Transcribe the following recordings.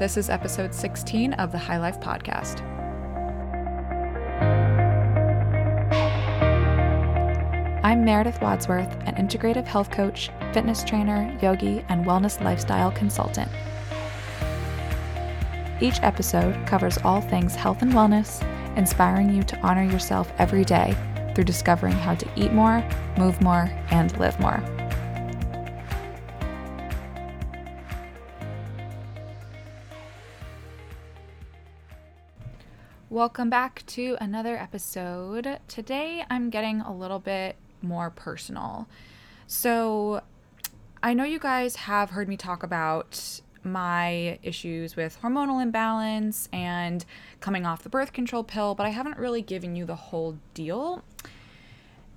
This is episode 16 of the HYE Life Podcast. I'm Meredith Wadsworth, an integrative health coach, fitness trainer, yogi, and wellness lifestyle consultant. Each episode covers all things health and wellness, inspiring you to honor yourself every day through discovering how to eat more, move more, and live more. Welcome back to another episode. Today I'm getting a little bit more personal. So, I know you guys have heard me talk about my issues with hormonal imbalance and coming off the birth control pill, but I haven't really given you the whole deal.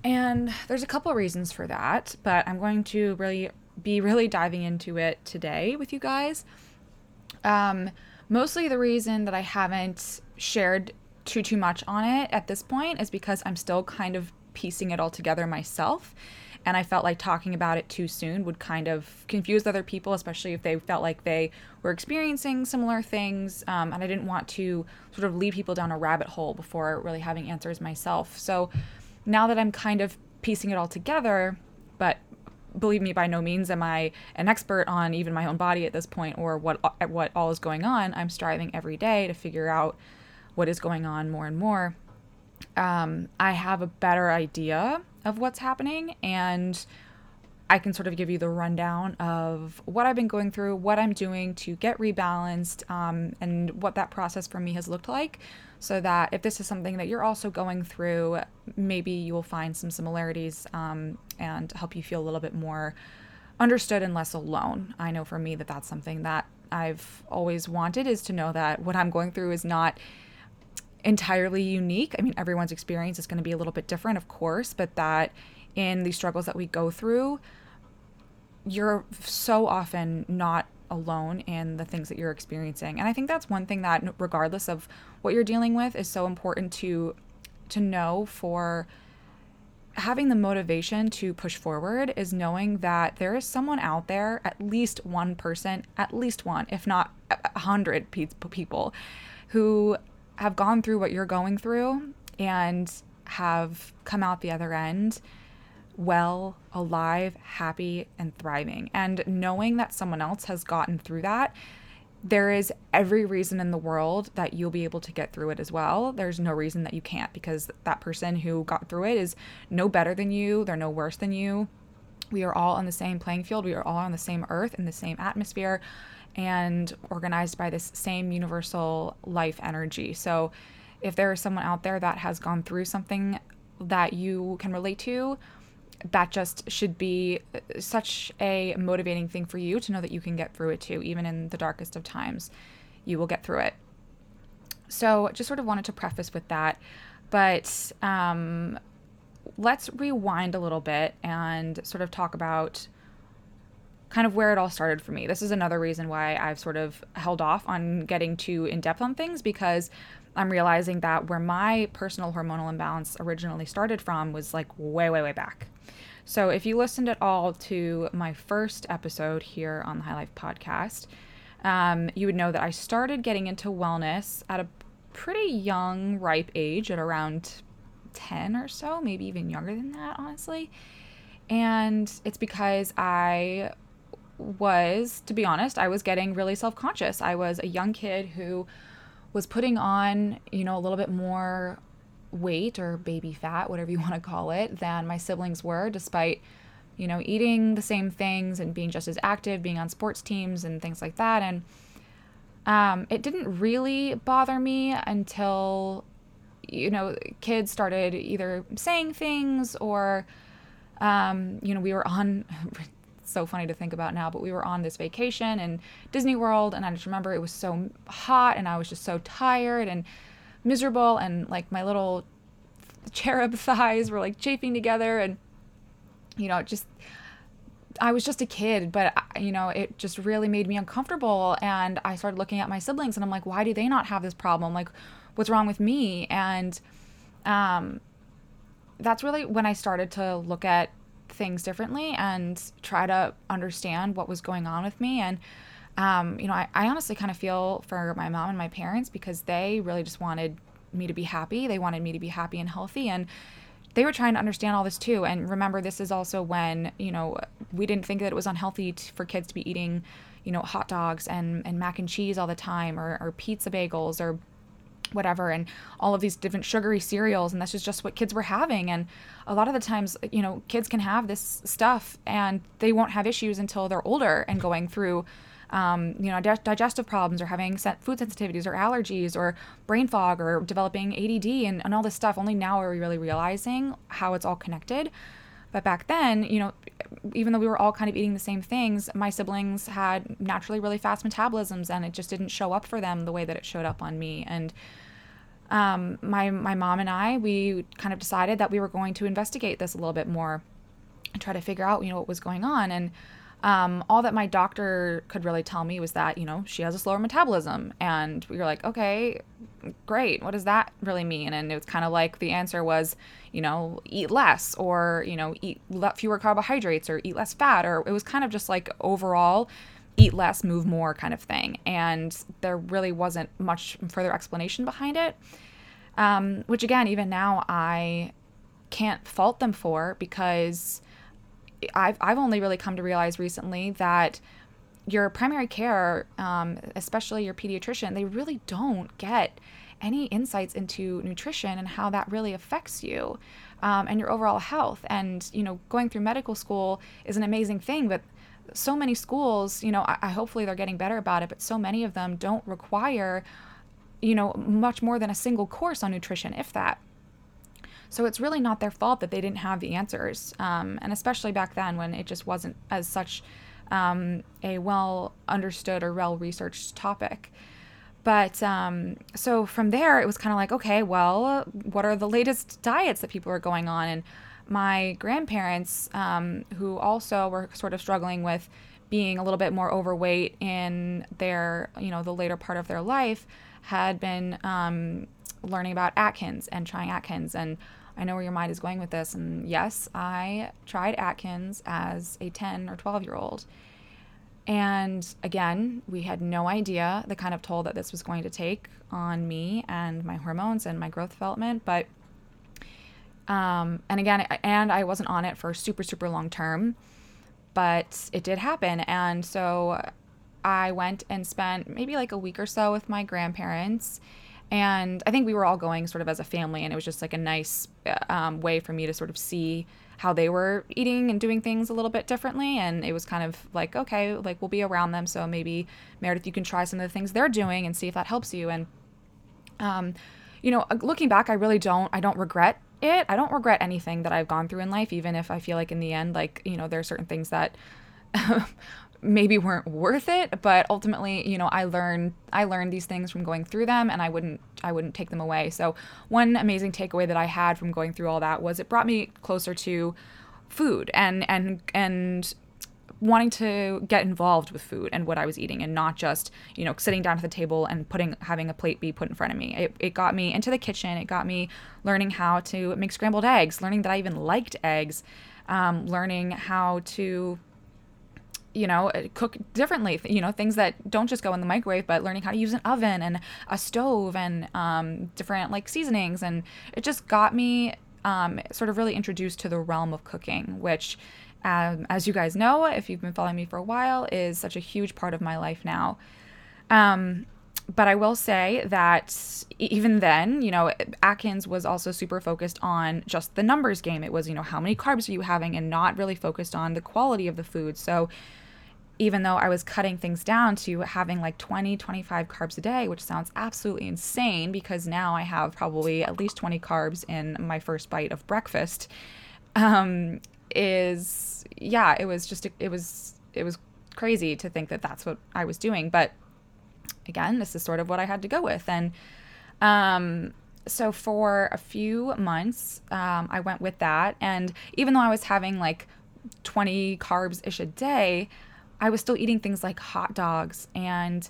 And there's a couple reasons for that, but I'm going to really be really diving into it today with you guys. Um, mostly the reason that I haven't shared too too much on it at this point is because I'm still kind of piecing it all together myself and I felt like talking about it too soon would kind of confuse other people, especially if they felt like they were experiencing similar things. Um, and I didn't want to sort of lead people down a rabbit hole before really having answers myself. So now that I'm kind of piecing it all together, but believe me, by no means am I an expert on even my own body at this point or what what all is going on. I'm striving every day to figure out what is going on more and more, um, I have a better idea of what's happening and I can sort of give you the rundown of what I've been going through, what I'm doing to get rebalanced, um, and what that process for me has looked like. So that if this is something that you're also going through, maybe you will find some similarities um, and help you feel a little bit more understood and less alone. I know for me that that's something that I've always wanted is to know that what I'm going through is not entirely unique. I mean, everyone's experience is going to be a little bit different, of course, but that in these struggles that we go through, you're so often not alone in the things that you're experiencing. And I think that's one thing that regardless of what you're dealing with is so important to to know for having the motivation to push forward is knowing that there is someone out there, at least one person, at least one, if not a hundred people, who have gone through what you're going through and have come out the other end well, alive, happy, and thriving. And knowing that someone else has gotten through that, there is every reason in the world that you'll be able to get through it as well. There's no reason that you can't because that person who got through it is no better than you, they're no worse than you. We are all on the same playing field, we are all on the same earth, in the same atmosphere and organized by this same universal life energy. So, if there is someone out there that has gone through something that you can relate to, that just should be such a motivating thing for you to know that you can get through it too, even in the darkest of times. You will get through it. So, just sort of wanted to preface with that. But um, let's rewind a little bit and sort of talk about kind of where it all started for me. This is another reason why I've sort of held off on getting too in depth on things because I'm realizing that where my personal hormonal imbalance originally started from was like way, way, way back. So if you listened at all to my first episode here on the HYE Life podcast, um, you would know that I started getting into wellness at a pretty young, ripe age at around 10 or so, maybe even younger than that, honestly. And it's because I was, to be honest, I was getting really self conscious. I was a young kid who was putting on, you know, a little bit more weight or baby fat, whatever you want to call it, than my siblings were, despite, you know, eating the same things and being just as active, being on sports teams and things like that. And um, it didn't really bother me until, you know, kids started either saying things or, um, you know, we were on so funny to think about now, but we were on this vacation in Disney World, and I just remember it was so hot, and I was just so tired and miserable, and like my little cherub thighs were like chafing together, and you know, just I was just a kid, but you know, it just really made me uncomfortable, and I started looking at my siblings, and I'm like, why do they not have this problem? Like, what's wrong with me? And um, that's really when I started to look at things differently and try to understand what was going on with me. And um, you know, I, I honestly kind of feel for my mom and my parents because they really just wanted me to be happy. They wanted me to be happy and healthy. And they were trying to understand all this too. And remember, this is also when, you know, we didn't think that it was unhealthy t- for kids to be eating, you know, hot dogs and, and mac and cheese all the time or, or pizza bagels or whatever and all of these different sugary cereals and that's just, just what kids were having and a lot of the times you know kids can have this stuff and they won't have issues until they're older and going through um, you know, di- digestive problems or having food sensitivities or allergies or brain fog or developing ADD and, and all this stuff. Only now are we really realizing how it's all connected. But back then, you know, even though we were all kind of eating the same things, my siblings had naturally really fast metabolisms and it just didn't show up for them the way that it showed up on me. And um, my, my mom and I, we kind of decided that we were going to investigate this a little bit more and try to figure out, you know, what was going on. And um, all that my doctor could really tell me was that, you know, she has a slower metabolism. And we were like, okay, great. What does that really mean? And it was kind of like the answer was, you know, eat less or, you know, eat fewer carbohydrates or eat less fat. Or it was kind of just like overall, eat less, move more kind of thing. And there really wasn't much further explanation behind it. Um, which again, even now, I can't fault them for because I've, I've only really come to realize recently that your primary care, um, especially your pediatrician, they really don't get any insights into nutrition and how that really affects you um, and your overall health. And, you know, going through medical school is an amazing thing, but so many schools, you know, I, I hopefully they're getting better about it, but so many of them don't require, you know, much more than a single course on nutrition, if that. So it's really not their fault that they didn't have the answers. Um, and especially back then when it just wasn't as such um, a well understood or well researched topic. But um, so from there, it was kind of like, okay, well, what are the latest diets that people are going on? And my grandparents, um, who also were sort of struggling with being a little bit more overweight in their, you know, the later part of their life, had been um, learning about Atkins and trying Atkins and I know where your mind is going with this. And yes, I tried Atkins as a 10 or 12 year old. And again, we had no idea the kind of toll that this was going to take on me and my hormones and my growth development. But, um, and again, and I wasn't on it for super, super long term, but it did happen. And so I went and spent maybe like a week or so with my grandparents and I think we were all going sort of as a family, and it was just like a nice um, way for me to sort of see how they were eating and doing things a little bit differently. And it was kind of like, okay, like we'll be around them. So maybe, Meredith, you can try some of the things they're doing and see if that helps you. And, um, you know, looking back, I really don't, I don't regret it. I don't regret anything that I've gone through in life, even if I feel like in the end, like, you know, there are certain things that maybe weren't worth it but ultimately you know i learned i learned these things from going through them and i wouldn't i wouldn't take them away so one amazing takeaway that i had from going through all that was it brought me closer to food and and and wanting to get involved with food and what I was eating and not just, you know, sitting down at the table and putting having a plate be put in front of me. It, it got me into the kitchen. It got me learning how to make scrambled eggs, learning that I even liked eggs, um, learning how to you know, uh, cook differently, you know, things that don't just go in the microwave, but learning how to use an oven and a stove and um, different like seasonings. And it just got me um, sort of really introduced to the realm of cooking, which, um, as you guys know, if you've been following me for a while, is such a huge part of my life now. Um, but I will say that even then, you know, Atkins was also super focused on just the numbers game. It was, you know, how many carbs are you having and not really focused on the quality of the food. So, even though I was cutting things down to having like 20, 25 carbs a day, which sounds absolutely insane because now I have probably at least 20 carbs in my first bite of breakfast, um, is yeah, it was just, it was, it was crazy to think that that's what I was doing. But again, this is sort of what I had to go with. And, um, so for a few months, um, I went with that. And even though I was having like 20 carbs ish a day, I was still eating things like hot dogs and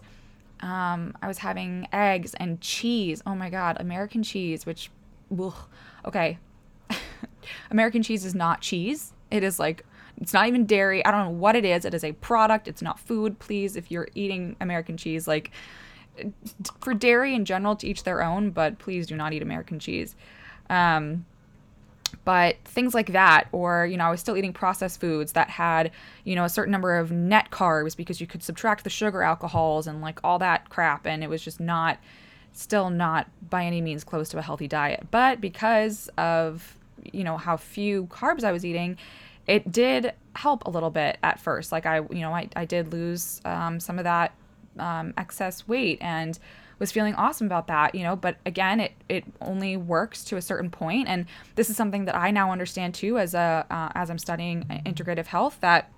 um, I was having eggs and cheese. Oh my God, American cheese, which, ugh, okay. American cheese is not cheese. It is like It's not even dairy. I don't know what it is. It is a product. It's not food. Please, if you're eating American cheese, like for dairy in general, to each their own, but please do not eat American cheese. Um, but things like that or you know i was still eating processed foods that had you know a certain number of net carbs because you could subtract the sugar alcohols and like all that crap and it was just not still not by any means close to a healthy diet. But because of you know how few carbs i was eating it did help a little bit at first. Like i you know i, I did lose um, some of that um, excess weight and was feeling awesome about that, you know, but again, it it only works to a certain point and this is something that I now understand too as a uh, as I'm studying integrative health that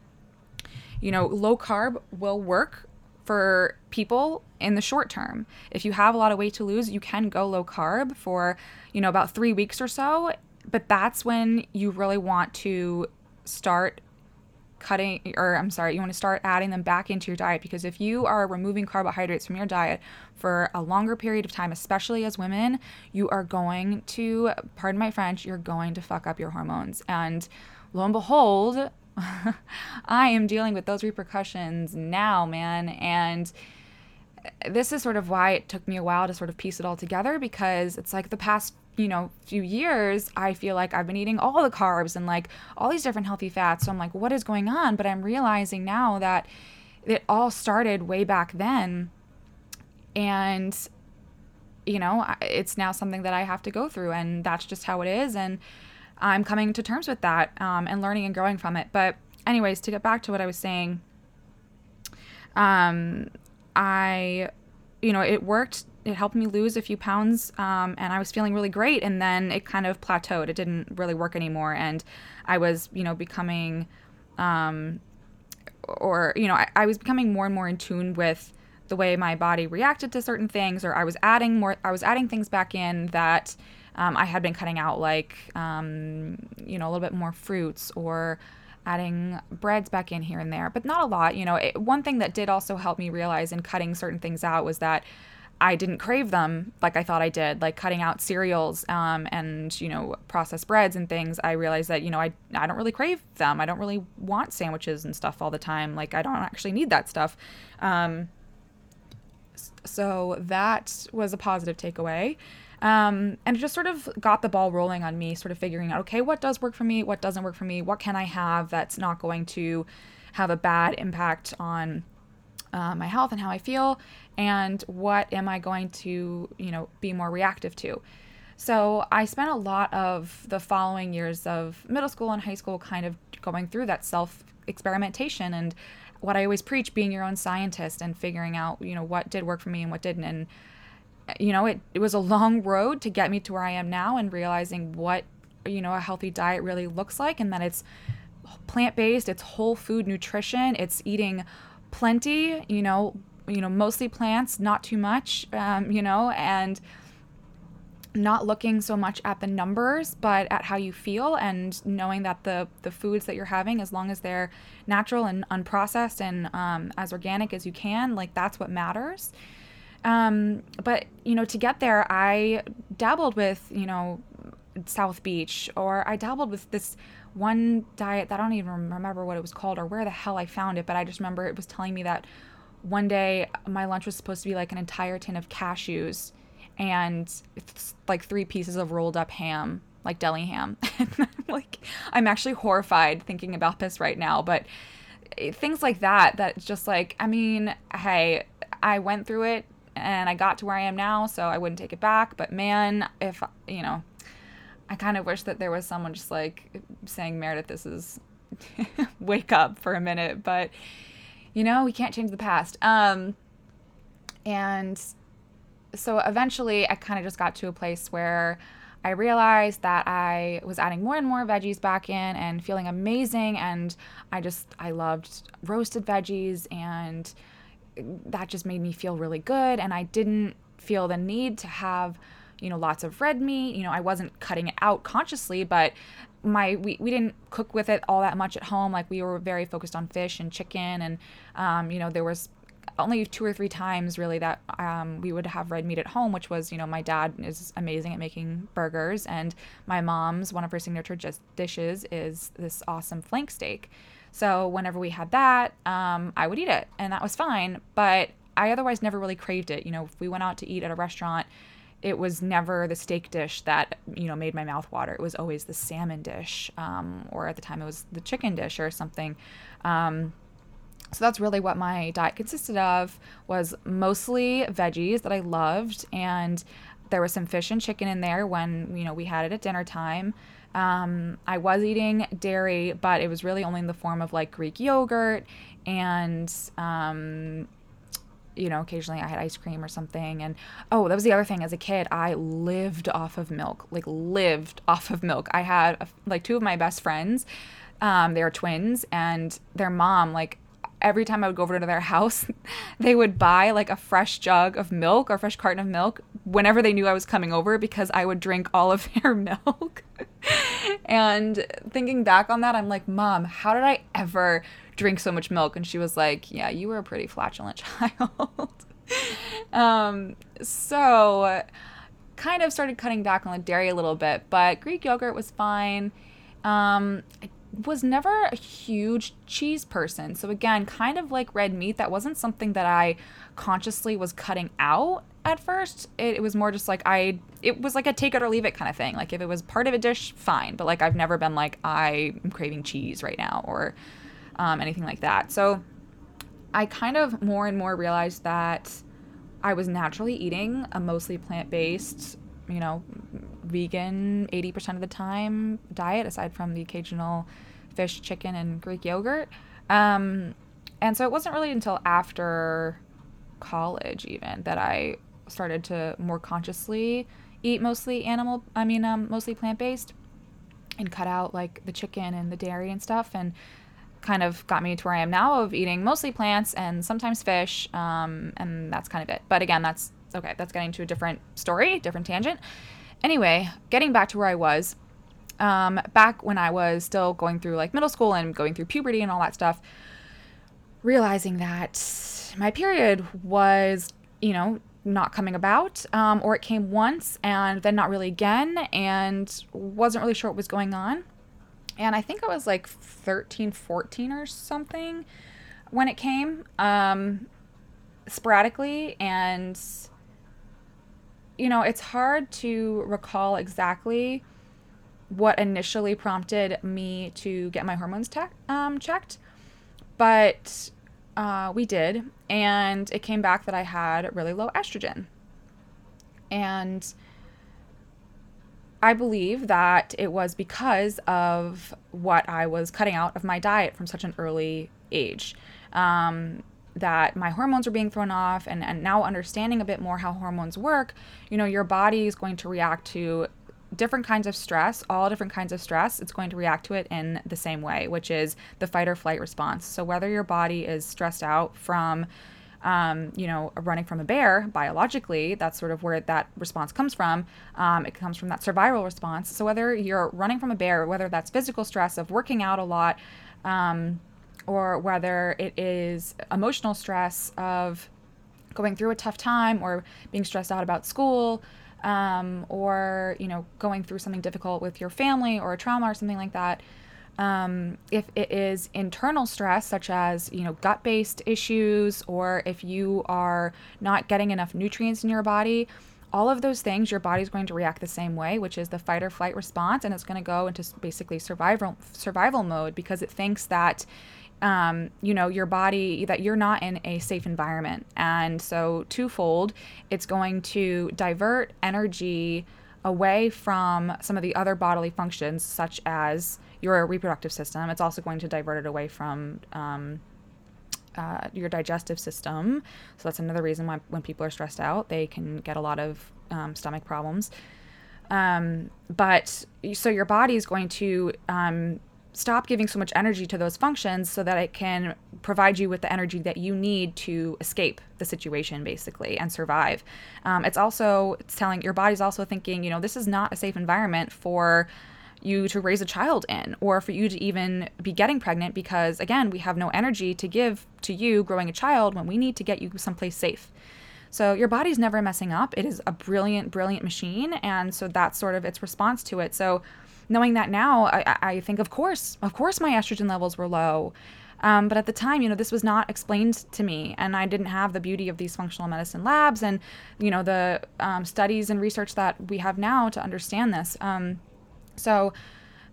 you know, low carb will work for people in the short term. If you have a lot of weight to lose, you can go low carb for, you know, about 3 weeks or so, but that's when you really want to start cutting or I'm sorry, you want to start adding them back into your diet because if you are removing carbohydrates from your diet for a longer period of time, especially as women, you are going to, pardon my French, you're going to fuck up your hormones. And lo and behold, I am dealing with those repercussions now, man. And uh, this is sort of why it took me a while to sort of piece it all together because it's like the past you know few years i feel like i've been eating all the carbs and like all these different healthy fats. So i'm like what is going on? But i'm realizing now that it all started way back then. And you know it's now something that i have to go through and that's just how it is and i'm coming to terms with that um, and learning and growing from it. But anyways to get back to what i was saying um, i you know it worked it helped me lose a few pounds um, and i was feeling really great and then it kind of plateaued. It didn't really work anymore and i was you know becoming um, or you know I, I was becoming more and more in tune with the way my body reacted to certain things or i was adding more i was adding things back in that um, i had been cutting out like um, you know a little bit more fruits or adding breads back in here and there but not a lot you know. It, one thing that did also help me realize in cutting certain things out was that I didn't crave them like I thought I did, like cutting out cereals um, and you know processed breads and things. I realized that you know I I don't really crave them. I don't really want sandwiches and stuff all the time. Like I don't actually need that stuff. Um, so that was a positive takeaway. Um, and it just sort of got the ball rolling on me, sort of figuring out, okay, what does work for me? What doesn't work for me? What can I have that's not going to have a bad impact on uh, my health and how I feel, and what am I going to, you know, be more reactive to. So I spent a lot of the following years of middle school and high school kind of going through that self experimentation and what I always preach being your own scientist and figuring out, you know, what did work for me and what didn't. And, you know, it, it was a long road to get me to where I am now and realizing what, you know, a healthy diet really looks like and that it's plant based, it's whole food nutrition, it's eating plenty, you know, you know, mostly plants, not too much, um, you know, and not looking so much at the numbers, but at how you feel and knowing that the the foods that you're having, as long as they're natural and unprocessed and um, as organic as you can, like that's what matters. Um, but you know, to get there, I dabbled with you know South Beach, or I dabbled with this one diet that I don't even remember what it was called or where the hell I found it, but I just remember it was telling me that one day my lunch was supposed to be like an entire tin of cashews and like three pieces of rolled up ham, like deli ham. like I'm actually horrified thinking about this right now, but eh, things like that that just like I mean, hey, I went through it and I got to where I am now, so I wouldn't take it back, but man, if you know, I kind of wish that there was someone just like saying, Meredith, this is wake up for a minute. But, you know, we can't change the past. Um, and so eventually I kind of just got to a place where I realized that I was adding more and more veggies back in and feeling amazing. And I just, I loved roasted veggies and that just made me feel really good. And I didn't feel the need to have you know, lots of red meat. You know, I wasn't cutting it out consciously, but my we, we didn't cook with it all that much at home. Like we were very focused on fish and chicken, and um, you know, there was only two or three times really that um, we would have red meat at home, which was, you know, my dad is amazing at making burgers, and my mom's one of her signature dishes is this awesome flank steak. So whenever we had that, um, I would eat it, and that was fine. But I otherwise never really craved it. You know, if we went out to eat at a restaurant, it was never the steak dish that you know made my mouth water. It was always the salmon dish, um, or at the time it was the chicken dish or something. Um, so that's really what my diet consisted of was mostly veggies that I loved and there was some fish and chicken in there when you know we had it at dinner time. Um, I was eating dairy, but it was really only in the form of like Greek yogurt and um, you know, occasionally I had ice cream or something. And oh, that was the other thing. As a kid, I lived off of milk, like lived off of milk. I had a, like two of my best friends. Um, they are twins, and their mom, like every time I would go over to their house, they would buy like a fresh jug of milk or fresh carton of milk whenever they knew I was coming over because I would drink all of their milk. and thinking back on that, I'm like, Mom, how did I ever drink so much milk? And she was like, Yeah, you were a pretty flatulent child. um, so, kind of started cutting back on the dairy a little bit, but Greek yogurt was fine. Um, I was never a huge cheese person. So again, kind of like red meat, that wasn't something that I consciously was cutting out at first. It, it, was more just like I it was like a take it or leave it kind of thing. Like if it was part of a dish, fine. But like I've never been like I'm craving cheese right now or um, anything like that. So I kind of more and more realized that I was naturally eating a mostly plant based, you know, vegan 80% of the time diet, aside from the occasional fish, chicken, and Greek yogurt. Um, and so it wasn't really until after college, even, that I started to more consciously eat mostly animal, I mean, um, mostly plant based and cut out like the chicken and the dairy and stuff. And kind of got me to where I am now of eating mostly plants and sometimes fish. Um, and that's kind of it. But again, that's okay. That's getting to a different story, different tangent. Anyway, getting back to where I was, um, back when I was still going through like middle school and going through puberty and all that stuff, realizing that my period was, you know, not coming about, um, or it came once and then not really again, and wasn't really sure what was going on. And I think I was like 13, 14 or something when it came, um, sporadically. And, you know, it's hard to recall exactly what initially prompted me to get my hormones te- um, checked. But uh, we did, and it came back that I had really low estrogen. And I believe that it was because of what I was cutting out of my diet from such an early age. Um, that my hormones were being thrown off, and, and now understanding a bit more how hormones work, you know, your body is going to react to different kinds of stress, all different kinds of stress, it's going to react to it in the same way, which is the fight or flight response. So whether your body is stressed out from um, you know, running from a bear biologically, that's sort of where that response comes from. Um, it comes from that survival response. So whether you're running from a bear, whether that's physical stress of working out a lot, um, or whether it is emotional stress of going through a tough time or being stressed out about school, um, or you know going through something difficult with your family or a trauma or something like that um, if it is internal stress such as you know gut-based issues or if you are not getting enough nutrients in your body all of those things your body's going to react the same way which is the fight or flight response and it's going to go into basically survival survival mode because it thinks that um, you know, your body, that you're not in a safe environment. And so, twofold, it's going to divert energy away from some of the other bodily functions, such as your reproductive system. It's also going to divert it away from um, uh, your digestive system. So, that's another reason why when people are stressed out, they can get a lot of um, stomach problems. Um, but so your body is going to um, stop giving so much energy to those functions so that it can provide you with the energy that you need to escape the situation basically and survive um, it's also it's telling your body's also thinking you know this is not a safe environment for you to raise a child in or for you to even be getting pregnant because again we have no energy to give to you growing a child when we need to get you someplace safe. So your body's never messing up. It is a brilliant brilliant machine. And so that's sort of its response to it. So knowing that now i, I think of course of course my estrogen levels were low. Um, but at the time, you know, this was not explained to me, and I didn't have the beauty of these functional medicine labs and, you know, the um, studies and research that we have now to understand this. Um, so,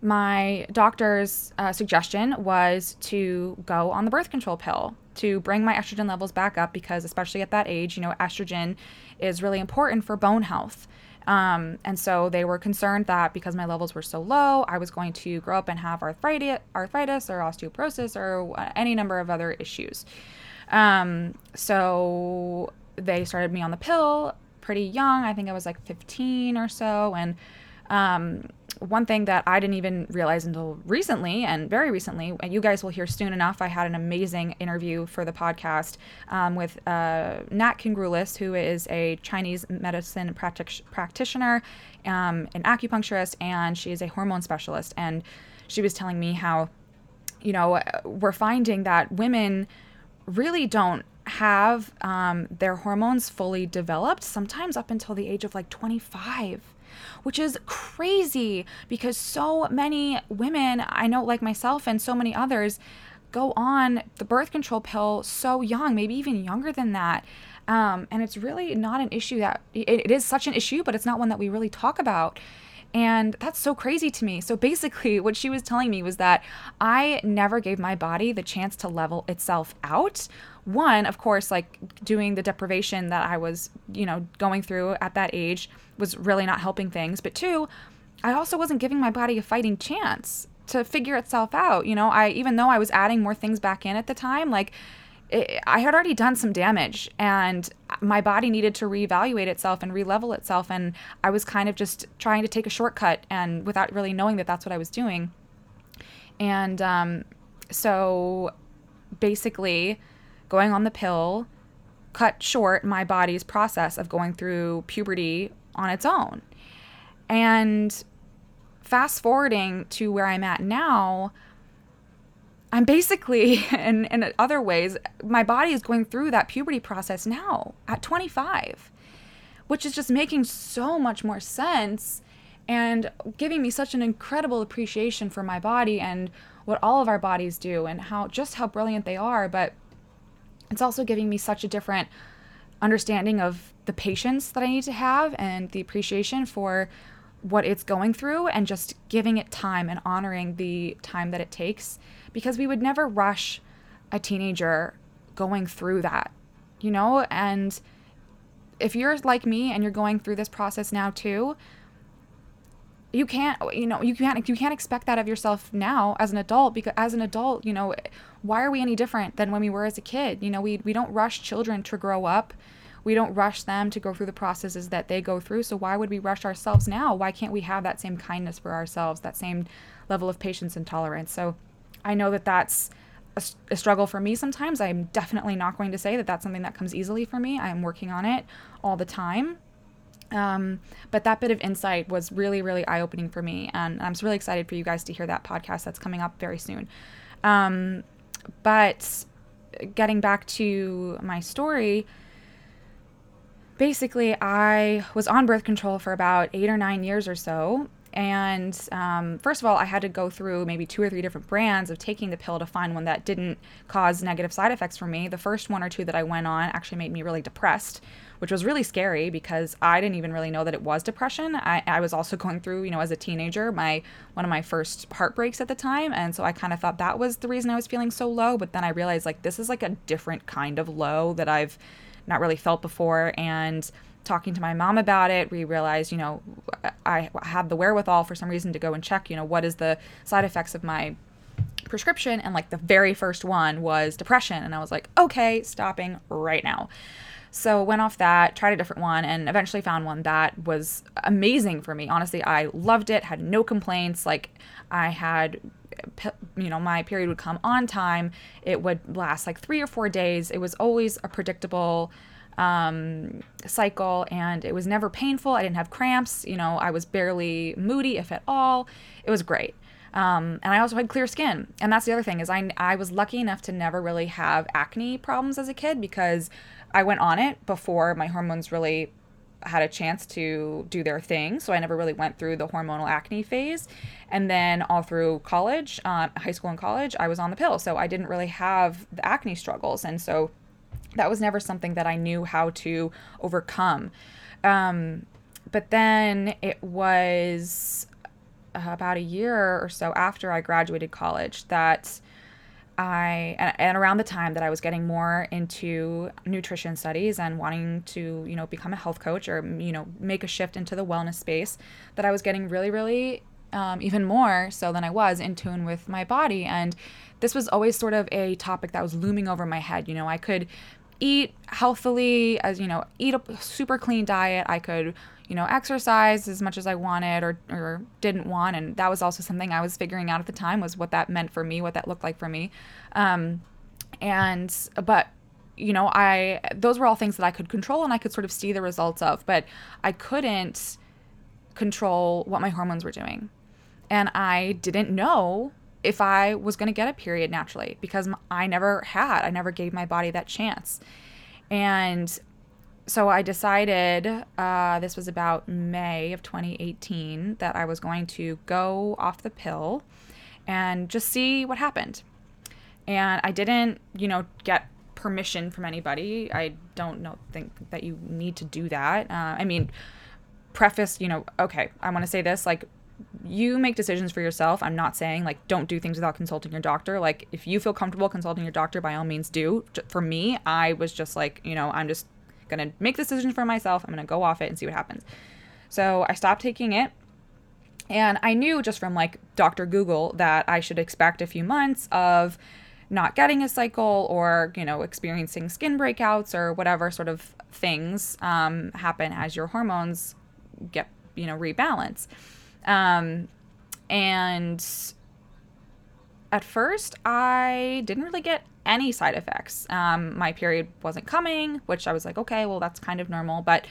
my doctor's uh, suggestion was to go on the birth control pill to bring my estrogen levels back up because, especially at that age, you know, estrogen is really important for bone health. Um, and so they were concerned that because my levels were so low, I was going to grow up and have arthritis, arthritis or osteoporosis or any number of other issues. Um, so they started me on the pill pretty young. I think I was like 15 or so. And um, one thing that I didn't even realize until recently, and very recently, and you guys will hear soon enough, I had an amazing interview for the podcast um, with uh, Nat Kringoudis, who is a Chinese medicine practic- practitioner, um, an acupuncturist, and she is a hormone specialist. And she was telling me how, you know, we're finding that women really don't have um, their hormones fully developed, sometimes up until the age of like 25 which is crazy because so many women, I know like myself and so many others, go on the birth control pill so young, maybe even younger than that. Um, and it's really not an issue that it, it is such an issue, but it's not one that we really talk about. And that's so crazy to me. So basically, what she was telling me was that I never gave my body the chance to level itself out. One, of course, like doing the deprivation that I was, you know, going through at that age was really not helping things. But two, I also wasn't giving my body a fighting chance to figure itself out. You know, I even though I was adding more things back in at the time, like it, I had already done some damage and my body needed to reevaluate itself and relevel itself. And I was kind of just trying to take a shortcut and without really knowing that that's what I was doing. And um, so basically, going on the pill cut short my body's process of going through puberty on its own. And fast forwarding to where I'm at now, I'm basically, in, in other ways, my body is going through that puberty process now at 25, which is just making so much more sense and giving me such an incredible appreciation for my body and what all of our bodies do and how just how brilliant they are. But it's also giving me such a different understanding of the patience that I need to have and the appreciation for what it's going through and just giving it time and honoring the time that it takes because we would never rush a teenager going through that, you know? And if you're like me and you're going through this process now too, you can't you know you can't you can't expect that of yourself now as an adult because as an adult you know why are we any different than when we were as a kid you know we we don't rush children to grow up we don't rush them to go through the processes that they go through so why would we rush ourselves now why can't we have that same kindness for ourselves that same level of patience and tolerance so I know that that's a, a, struggle for me sometimes. I'm definitely not going to say that that's something that comes easily for me. I'm working on it all the time. Um, but that bit of insight was really, really eye opening for me. And I'm really excited for you guys to hear that podcast that's coming up very soon. Um, but getting back to my story, basically, I was on birth control for about eight or nine years or so. And um, first of all, I had to go through maybe two or three different brands of taking the pill to find one that didn't cause negative side effects for me. The first one or two that I went on actually made me really depressed, which was really scary because I didn't even really know that it was depression. I, I was also going through, you know, as a teenager, my one of my first heartbreaks at the time, and so I kind of thought that was the reason I was feeling so low. But then I realized like this is like a different kind of low that I've not really felt before, and talking to my mom about it, we realized, you know, I had the wherewithal for some reason to go and check, you know, what is the side effects of my prescription. And like the very first one was depression. And I was like, okay, stopping right now. So went off that, tried a different one, and eventually found one that was amazing for me. Honestly, I loved it, had no complaints. Like I had you know, my period would come on time. It would last like three or four days. It was always a predictable um, cycle and it was never painful. I didn't have cramps. You know, I was barely moody, if at all. It was great. Um, and I also had clear skin. And that's the other thing is I, I was lucky enough to never really have acne problems as a kid because I went on it before my hormones really had a chance to do their thing. So I never really went through the hormonal acne phase. And then all through college, uh, high school and college, I was on the pill. So I didn't really have the acne struggles. And so that was never something that I knew how to overcome. Um, but then it was about a year or so after I graduated college that I and, around the time that I was getting more into nutrition studies and wanting to, you know, become a health coach or you know, make a shift into the wellness space, that I was getting really, really um, even more so than I was in tune with my body. And this was always sort of a topic that was looming over my head. You know, I could eat healthily, as you know, eat a super clean diet. I could you know, exercise as much as I wanted or, or didn't want. And that was also something I was figuring out at the time was what that meant for me, what that looked like for me. Um, and, but, you know, I, those were all things that I could control and I could sort of see the results of, but I couldn't control what my hormones were doing. And I didn't know if I was going to get a period naturally because I never had, I never gave my body that chance. And so I decided, uh, this was about May of 2018, that I was going to go off the pill and just see what happened. And I didn't, you know, get permission from anybody. I don't know think that you need to do that. Uh, I mean, preface, you know, okay, I want to say this like you make decisions for yourself. I'm not saying like don't do things without consulting your doctor. Like if you feel comfortable consulting your doctor, by all means do. For me, I was just like, you know, I'm just going to make this decision for myself. I'm going to go off it and see what happens. So I stopped taking it. And I knew just from like Dr. Google that I should expect a few months of not getting a cycle or, you know, experiencing skin breakouts or whatever sort of things um, happen as your hormones get, you know, rebalance. Um, and at first, I didn't really get any side effects. Um, my period wasn't coming, which I was like, okay, well, that's kind of normal. But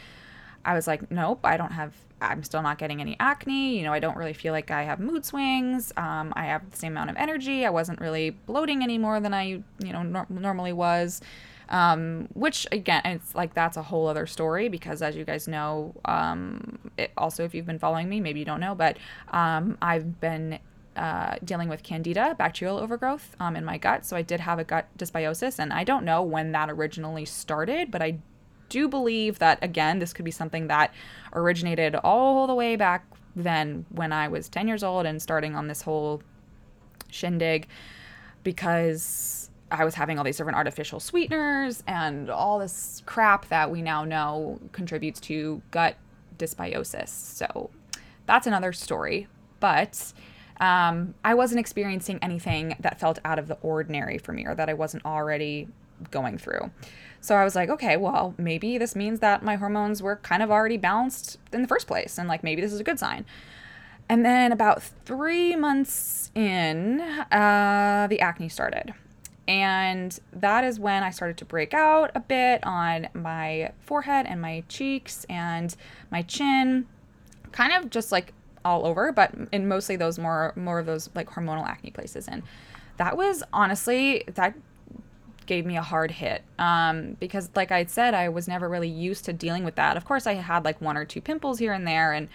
I was like, nope, I don't have, I'm still not getting any acne. You know, I don't really feel like I have mood swings. Um, I have the same amount of energy. I wasn't really bloating any more than I, you know, nor- normally was. Um, which again, it's like that's a whole other story because as you guys know, um, it, also if you've been following me, maybe you don't know, but um, I've been uh, dealing with candida, bacterial overgrowth um, in my gut. So I did have a gut dysbiosis, and I don't know when that originally started, but I do believe that, again, this could be something that originated all the way back then when I was 10 years old and starting on this whole shindig because I was having all these different artificial sweeteners and all this crap that we now know contributes to gut dysbiosis. So that's another story. But um, I wasn't experiencing anything that felt out of the ordinary for me or that I wasn't already going through. So I was like, okay, well, maybe this means that my hormones were kind of already balanced in the first place. And like, maybe this is a good sign. And then about three months in, uh, the acne started. And that is when I started to break out a bit on my forehead and my cheeks and my chin, kind of just like all over, but in mostly those more more of those like hormonal acne places. And that was honestly that gave me a hard hit um, because like i said i was never really used to dealing with that of course i had like one or two pimples here and there and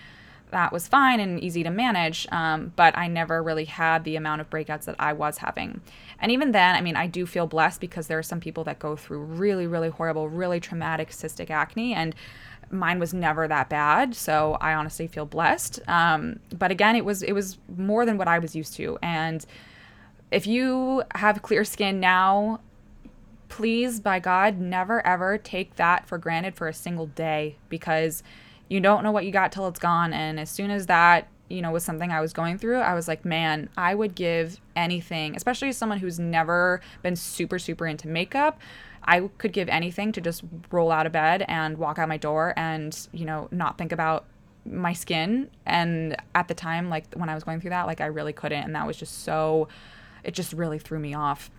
that was fine and easy to manage um, but i never really had the amount of breakouts that i was having and even then i mean i do feel blessed because there are some people that go through really really horrible really traumatic cystic acne and mine was never that bad so i honestly feel blessed. Um, but again it was it was more than what i was used to. And if you have clear skin now please by god never ever take that for granted for a single day because you don't know what you got till it's gone. And as soon as that you know was something i was going through i was like man i would give anything especially as someone who's never been super super into makeup I could give anything to just roll out of bed and walk out my door and, you know, not think about my skin. And at the time, like when I was going through that, like I really couldn't. And that was just so, it just really threw me off.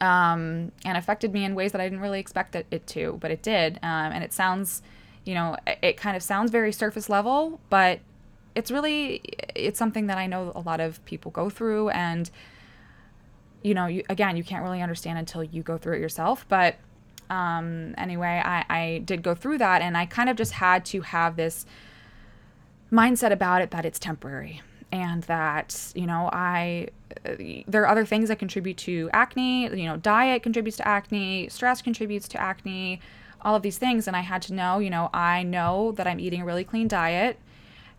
um, and affected me in ways that I didn't really expect it, it to, but it did. Um, and it sounds, you know, it, it kind of sounds very surface level, but it's really it's something that I know a lot of people go through, and you know, you, again, you can't really understand until you go through it yourself. But um, anyway, I, I did go through that, and I kind of just had to have this mindset about it that it's temporary and that you know i uh, there are other things that contribute to acne you know diet contributes to acne stress contributes to acne all of these things and i had to know you know i know that i'm eating a really clean diet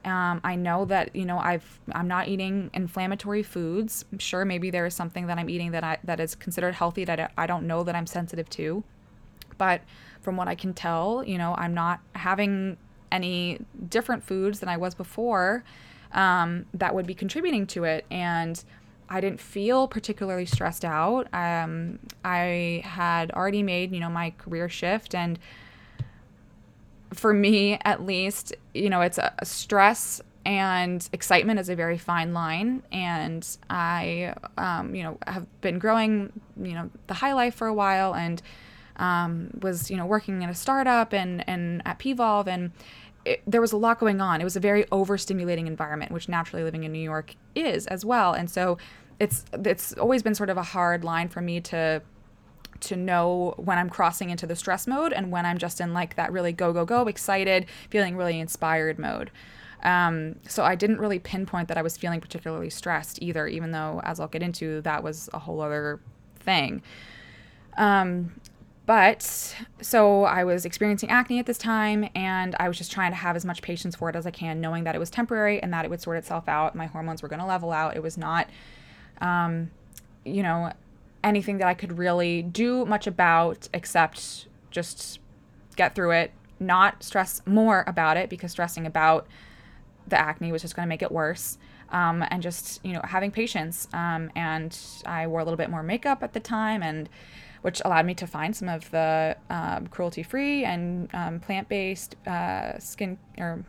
um, I know that you know I've I'm not eating inflammatory foods. I'm sure maybe there is something that I'm eating that I that is considered healthy that I don't know that I'm sensitive to. But from what I can tell, you know, I'm not having any different foods than I was before um, that would be contributing to it. And I didn't feel particularly stressed out. Um, I had already made, you know, my career shift. And for me, at least, you know, it's a, a stress and excitement is a very fine line. And I, um, you know, have been growing, you know, the HYE Life for a while and um, was, you know, working in a startup and, and at PVolve and it, there was a lot going on. It was a very overstimulating environment, which naturally living in New York is as well. And so it's it's always been sort of a hard line for me to to know when I'm crossing into the stress mode and when I'm just in like that really go go go excited, feeling really inspired mode. Um, so I didn't really pinpoint that I was feeling particularly stressed either, even though as I'll get into that was a whole other thing. Um, but so I was experiencing acne at this time, and I was just trying to have as much patience for it as I can, knowing that it was temporary and that it would sort itself out. My hormones were going to level out. It was not, um, you know, anything that I could really do much about except just get through it, not stress more about it because stressing about the acne was just going to make it worse. Um, and just you know having patience. Um, and I wore a little bit more makeup at the time, and which allowed me to find some of the um, cruelty-free and um, plant-based uh, skin or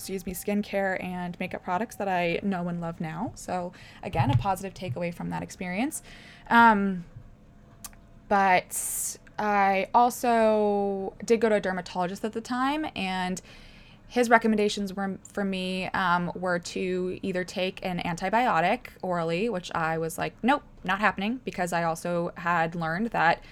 excuse me skincare and makeup products that I know and love now. So again, a positive takeaway from that experience. Um, but I also did go to a dermatologist at the time and his recommendations were for me um, were to either take an antibiotic orally, which I was like, nope, not happening, because I also had learned that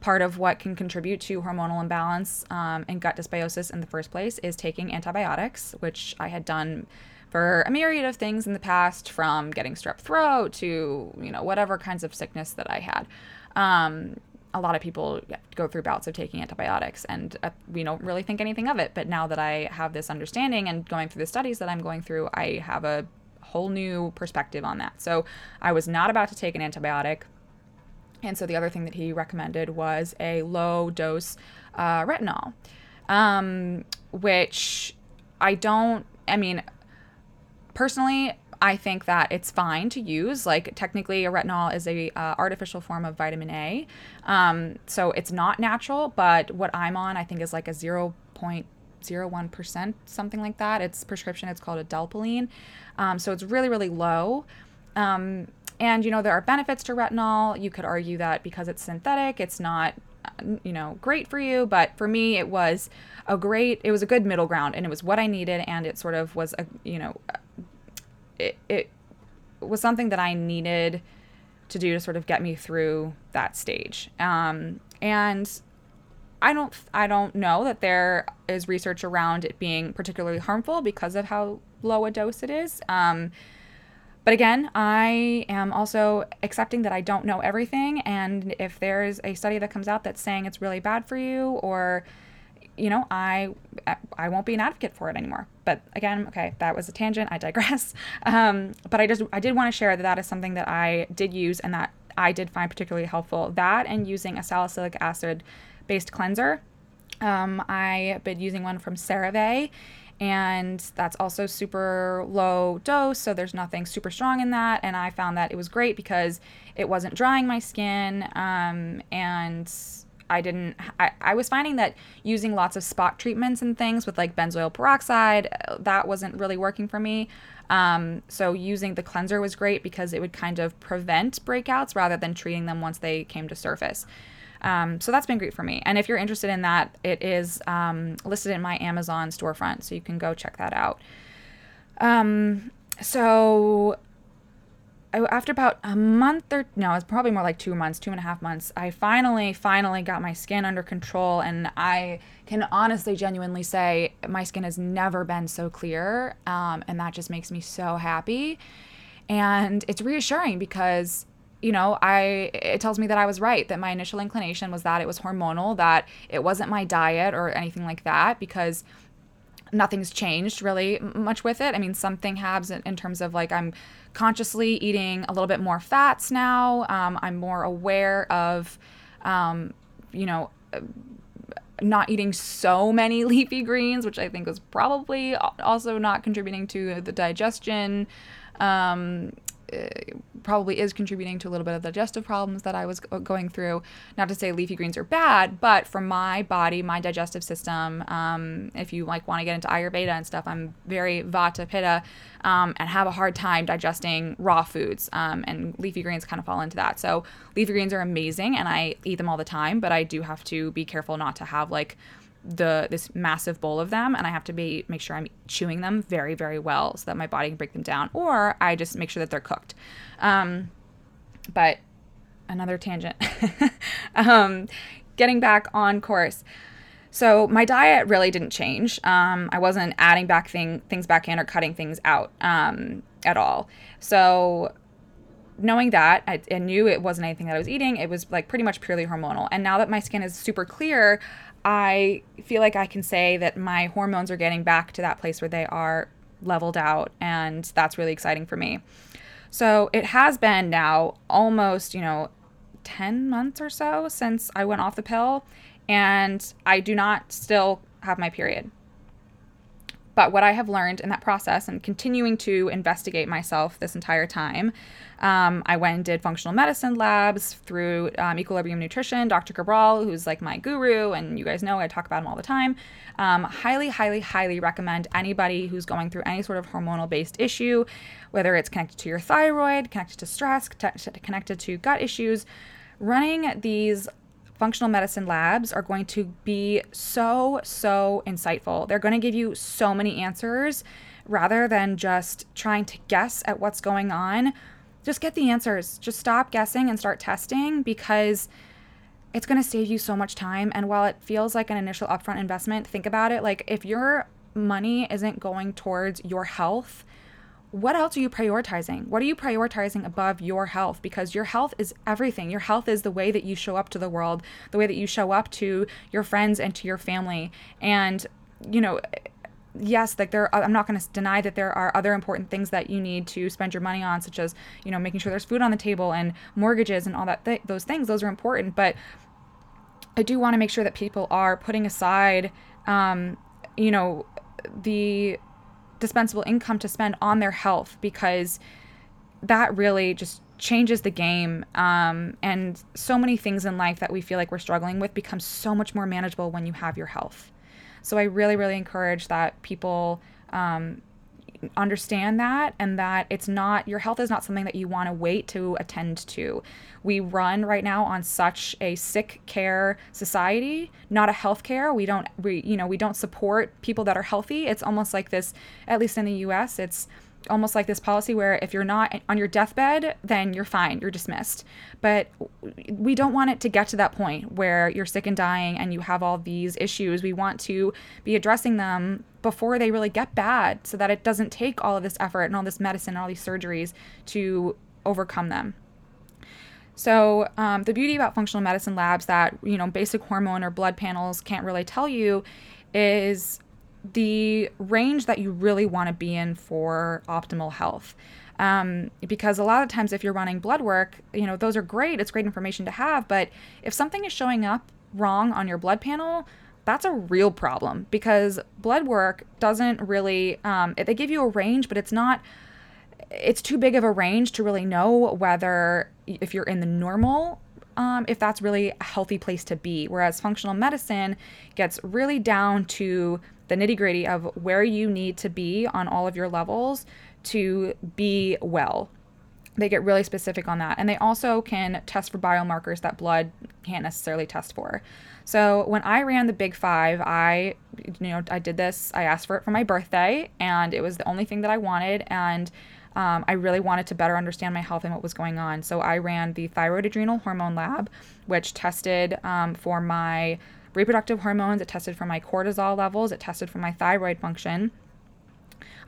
part of what can contribute to hormonal imbalance um, and gut dysbiosis in the first place is taking antibiotics, which I had done for a myriad of things in the past, from getting strep throat to you know whatever kinds of sickness that I had. Um, a lot of people go through bouts of taking antibiotics and uh, we don't really think anything of it. But now that i have this understanding and going through the studies that i'm going through i have a whole new perspective on that. So i was not about to take an antibiotic. And so the other thing that he recommended was a low dose uh, retinol um, which i don't i mean personally I think that it's fine to use. Like technically, a retinol is a uh, artificial form of vitamin A, um, so it's not natural. But what I'm on, I think, is like a zero point zero one percent, something like that. It's prescription. It's called adapalene, um, so it's really really low. Um, and you know there are benefits to retinol. You could argue that because it's synthetic, it's not you know great for you but for me it was a great it was a good middle ground and it was what i needed and it sort of was a you know it, it was something that I needed to do to sort of get me through that stage. Um, and I don't I don't know that there is research around it being particularly harmful because of how low a dose it is. Um, but again, I am also accepting that I don't know everything, and if there is a study that comes out that's saying it's really bad for you or you know, I I won't be an advocate for it anymore. But again, okay, that was a tangent. I digress. Um, but I just I did want to share that that is something that I did use and that I did find particularly helpful. That and using a salicylic acid based cleanser. Um, I've been using one from CeraVe, and that's also super low dose, so there's nothing super strong in that. And I found that it was great because it wasn't drying my skin, um, and I didn't, I, I was finding that using lots of spot treatments and things with like benzoyl peroxide, uh, that wasn't really working for me. Um, so using the cleanser was great because it would kind of prevent breakouts rather than treating them once they came to surface. Um, so that's been great for me. And if you're interested in that, it is um, listed in my Amazon storefront, so you can go check that out. Um, so after about a month or no, it's probably more like two months, two and a half months, I finally, finally got my skin under control. And I can honestly, genuinely say my skin has never been so clear. Um, and that just makes me so happy. And it's reassuring because you know, I it tells me that I was right that my initial inclination was that it was hormonal, that it wasn't my diet or anything like that because nothing's changed really much with it. I mean, something has in, terms of like I'm consciously eating a little bit more fats now. Um, I'm more aware of, um, you know, not eating so many leafy greens, which I think was probably also not contributing to the digestion. Um, uh, probably is contributing to a little bit of digestive problems that I was going through. Not to say leafy greens are bad, but for my body, my digestive system, um, if you like want to get into Ayurveda and stuff, I'm very Vata Pitta um, and have a hard time digesting raw foods. Um, and leafy greens kind of fall into that. So leafy greens are amazing, and I eat them all the time, but I do have to be careful not to have like the this massive bowl of them and I have to be make sure I'm chewing them very very well so that my body can break them down or I just make sure that they're cooked. Um, but another tangent. um, getting back on course. So my diet really didn't change. Um, I wasn't adding back thing, things back in or cutting things out um, at all. So knowing that, I, I, knew it wasn't anything that I was eating. It was like pretty much purely hormonal. And now that my skin is super clear, I feel like I can say that my hormones are getting back to that place where they are leveled out, and that's really exciting for me. So it has been now almost, you know, 10 months or so since I went off the pill, and I do not still have my period. But what I have learned in that process and continuing to investigate myself this entire time, um, I went and did functional medicine labs through um, Equilibrium Nutrition, Dr. Cabral, who's like my guru, and you guys know I talk about him all the time. Um, highly, highly, highly recommend anybody who's going through any sort of hormonal based issue, whether it's connected to your thyroid, connected to stress, connected to gut issues. Running these functional medicine labs are going to be so, so insightful. They're going to give you so many answers rather than just trying to guess at what's going on. Just get the answers. Just stop guessing and start testing because it's going to save you so much time. And while it feels like an initial upfront investment, think about it like if your money isn't going towards your health, what else are you prioritizing? What are you prioritizing above your health? Because your health is everything. Your health is the way that you show up to the world, the way that you show up to your friends and to your family. And, you know, yes, like there, I'm not going to deny that there are other important things that you need to spend your money on, such as, you know, making sure there's food on the table and mortgages and all that, th- those things. Those are important. But I do want to make sure that people are putting aside, um, you know, the dispensable income to spend on their health because that really just changes the game. Um, and so many things in life that we feel like we're struggling with become so much more manageable when you have your health. So I really, really encourage that people um, understand that and that it's not your health is not something that you want to wait to attend to. We run right now on such a sick care society, not a health care. We don't we you know, we don't support people that are healthy. It's almost like this at least in the US, it's almost like this policy where if you're not on your deathbed, then you're fine, you're dismissed. But we don't want it to get to that point where you're sick and dying and you have all these issues. We want to be addressing them before they really get bad so that it doesn't take all of this effort and all this medicine and all these surgeries to overcome them. So, um, the beauty about functional medicine labs that, you know, basic hormone or blood panels can't really tell you is the range that you really want to be in for optimal health. Um, because a lot of times, if you're running blood work, you know, those are great. It's great information to have. But if something is showing up wrong on your blood panel, that's a real problem because blood work doesn't really, um, they give you a range, but it's not, it's too big of a range to really know whether if you're in the normal um, if that's really a healthy place to be. Whereas functional medicine gets really down to the nitty gritty of where you need to be on all of your levels to be well. They get really specific on that. And they also can test for biomarkers that blood can't necessarily test for. So when I ran the Big Five, I, you know, I did this. I asked for it for my birthday, and it was the only thing that I wanted. And um, I really wanted to better understand my health and what was going on. So I ran the thyroid adrenal hormone lab, which tested um, for my reproductive hormones, it tested for my cortisol levels, it tested for my thyroid function.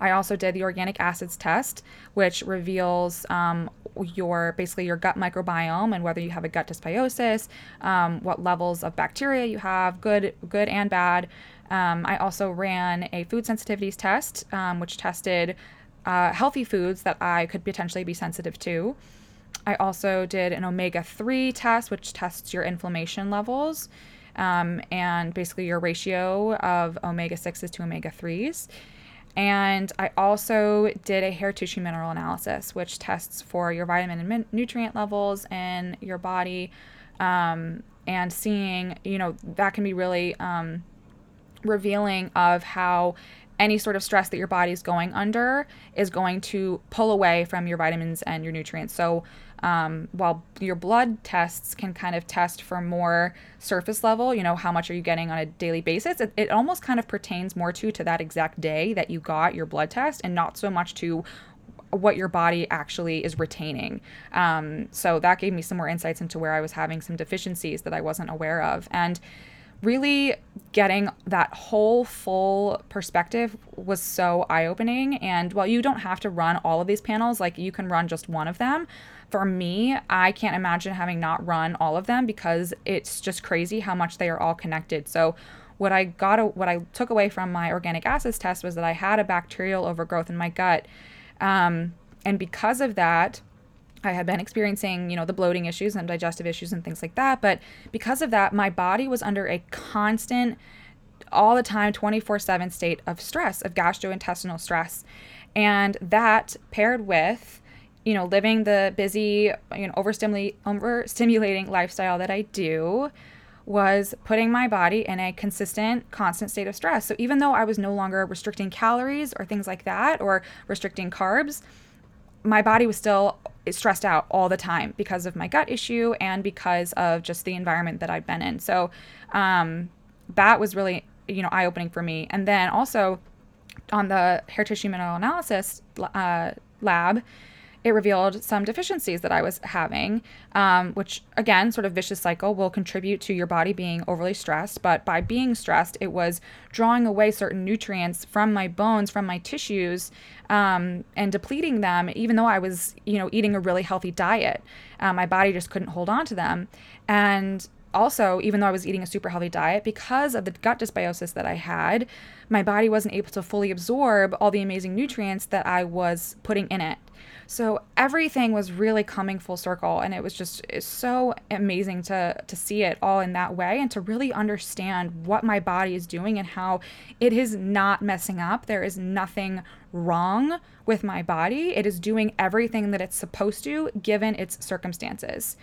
I also did the organic acids test, which reveals um, your basically your gut microbiome and whether you have a gut dysbiosis, um, what levels of bacteria you have, good, good and bad. Um, I also ran a food sensitivities test, um, which tested uh, healthy foods that I could potentially be sensitive to. I also did an omega 3 test, which tests your inflammation levels um, and basically your ratio of omega 6s to omega 3s. And I also did a hair tissue mineral analysis, which tests for your vitamin and min- nutrient levels in your body. Um, and seeing, you know, that can be really um, revealing of how any sort of stress that your body is going under is going to pull away from your vitamins and your nutrients. So, um, while your blood tests can kind of test for more surface level, you know, how much are you getting on a daily basis, it, it almost kind of pertains more to to that exact day that you got your blood test and not so much to what your body actually is retaining. Um, so that gave me some more insights into where I was having some deficiencies that I wasn't aware of. And really getting that whole full perspective was so eye opening. And while you don't have to run all of these panels, like you can run just one of them. For me, I can't imagine having not run all of them because it's just crazy how much they are all connected. So, what I got, what I took away from my organic acids test was that I had a bacterial overgrowth in my gut. Um, and because of that, I had been experiencing, you know, the bloating issues and digestive issues and things like that. But because of that, my body was under a constant, all the time, 24 7 state of stress, of gastrointestinal stress. And that paired with, you know, living the busy, you know, overstimulating lifestyle that I do was putting my body in a consistent, constant state of stress. So even though I was no longer restricting calories or things like that or restricting carbs, my body was still stressed out all the time because of my gut issue and because of just the environment that I've been in. So um, that was really, you know, eye opening for me. And then also on the hair tissue mineral analysis uh, lab, it revealed some deficiencies that I was having, um, which again, sort of vicious cycle, will contribute to your body being overly stressed. But by being stressed, it was drawing away certain nutrients from my bones, from my tissues, um, and depleting them, even though I was, you know, eating a really healthy diet. Um, my body just couldn't hold on to them. And also, even though I was eating a super healthy diet, because of the gut dysbiosis that I had, my body wasn't able to fully absorb all the amazing nutrients that I was putting in it. So everything was really coming full circle and it was just it's so amazing to to see it all in that way and to really understand what my body is doing and how it is not messing up. There is nothing wrong with my body. It is doing everything that it's supposed to given its circumstances.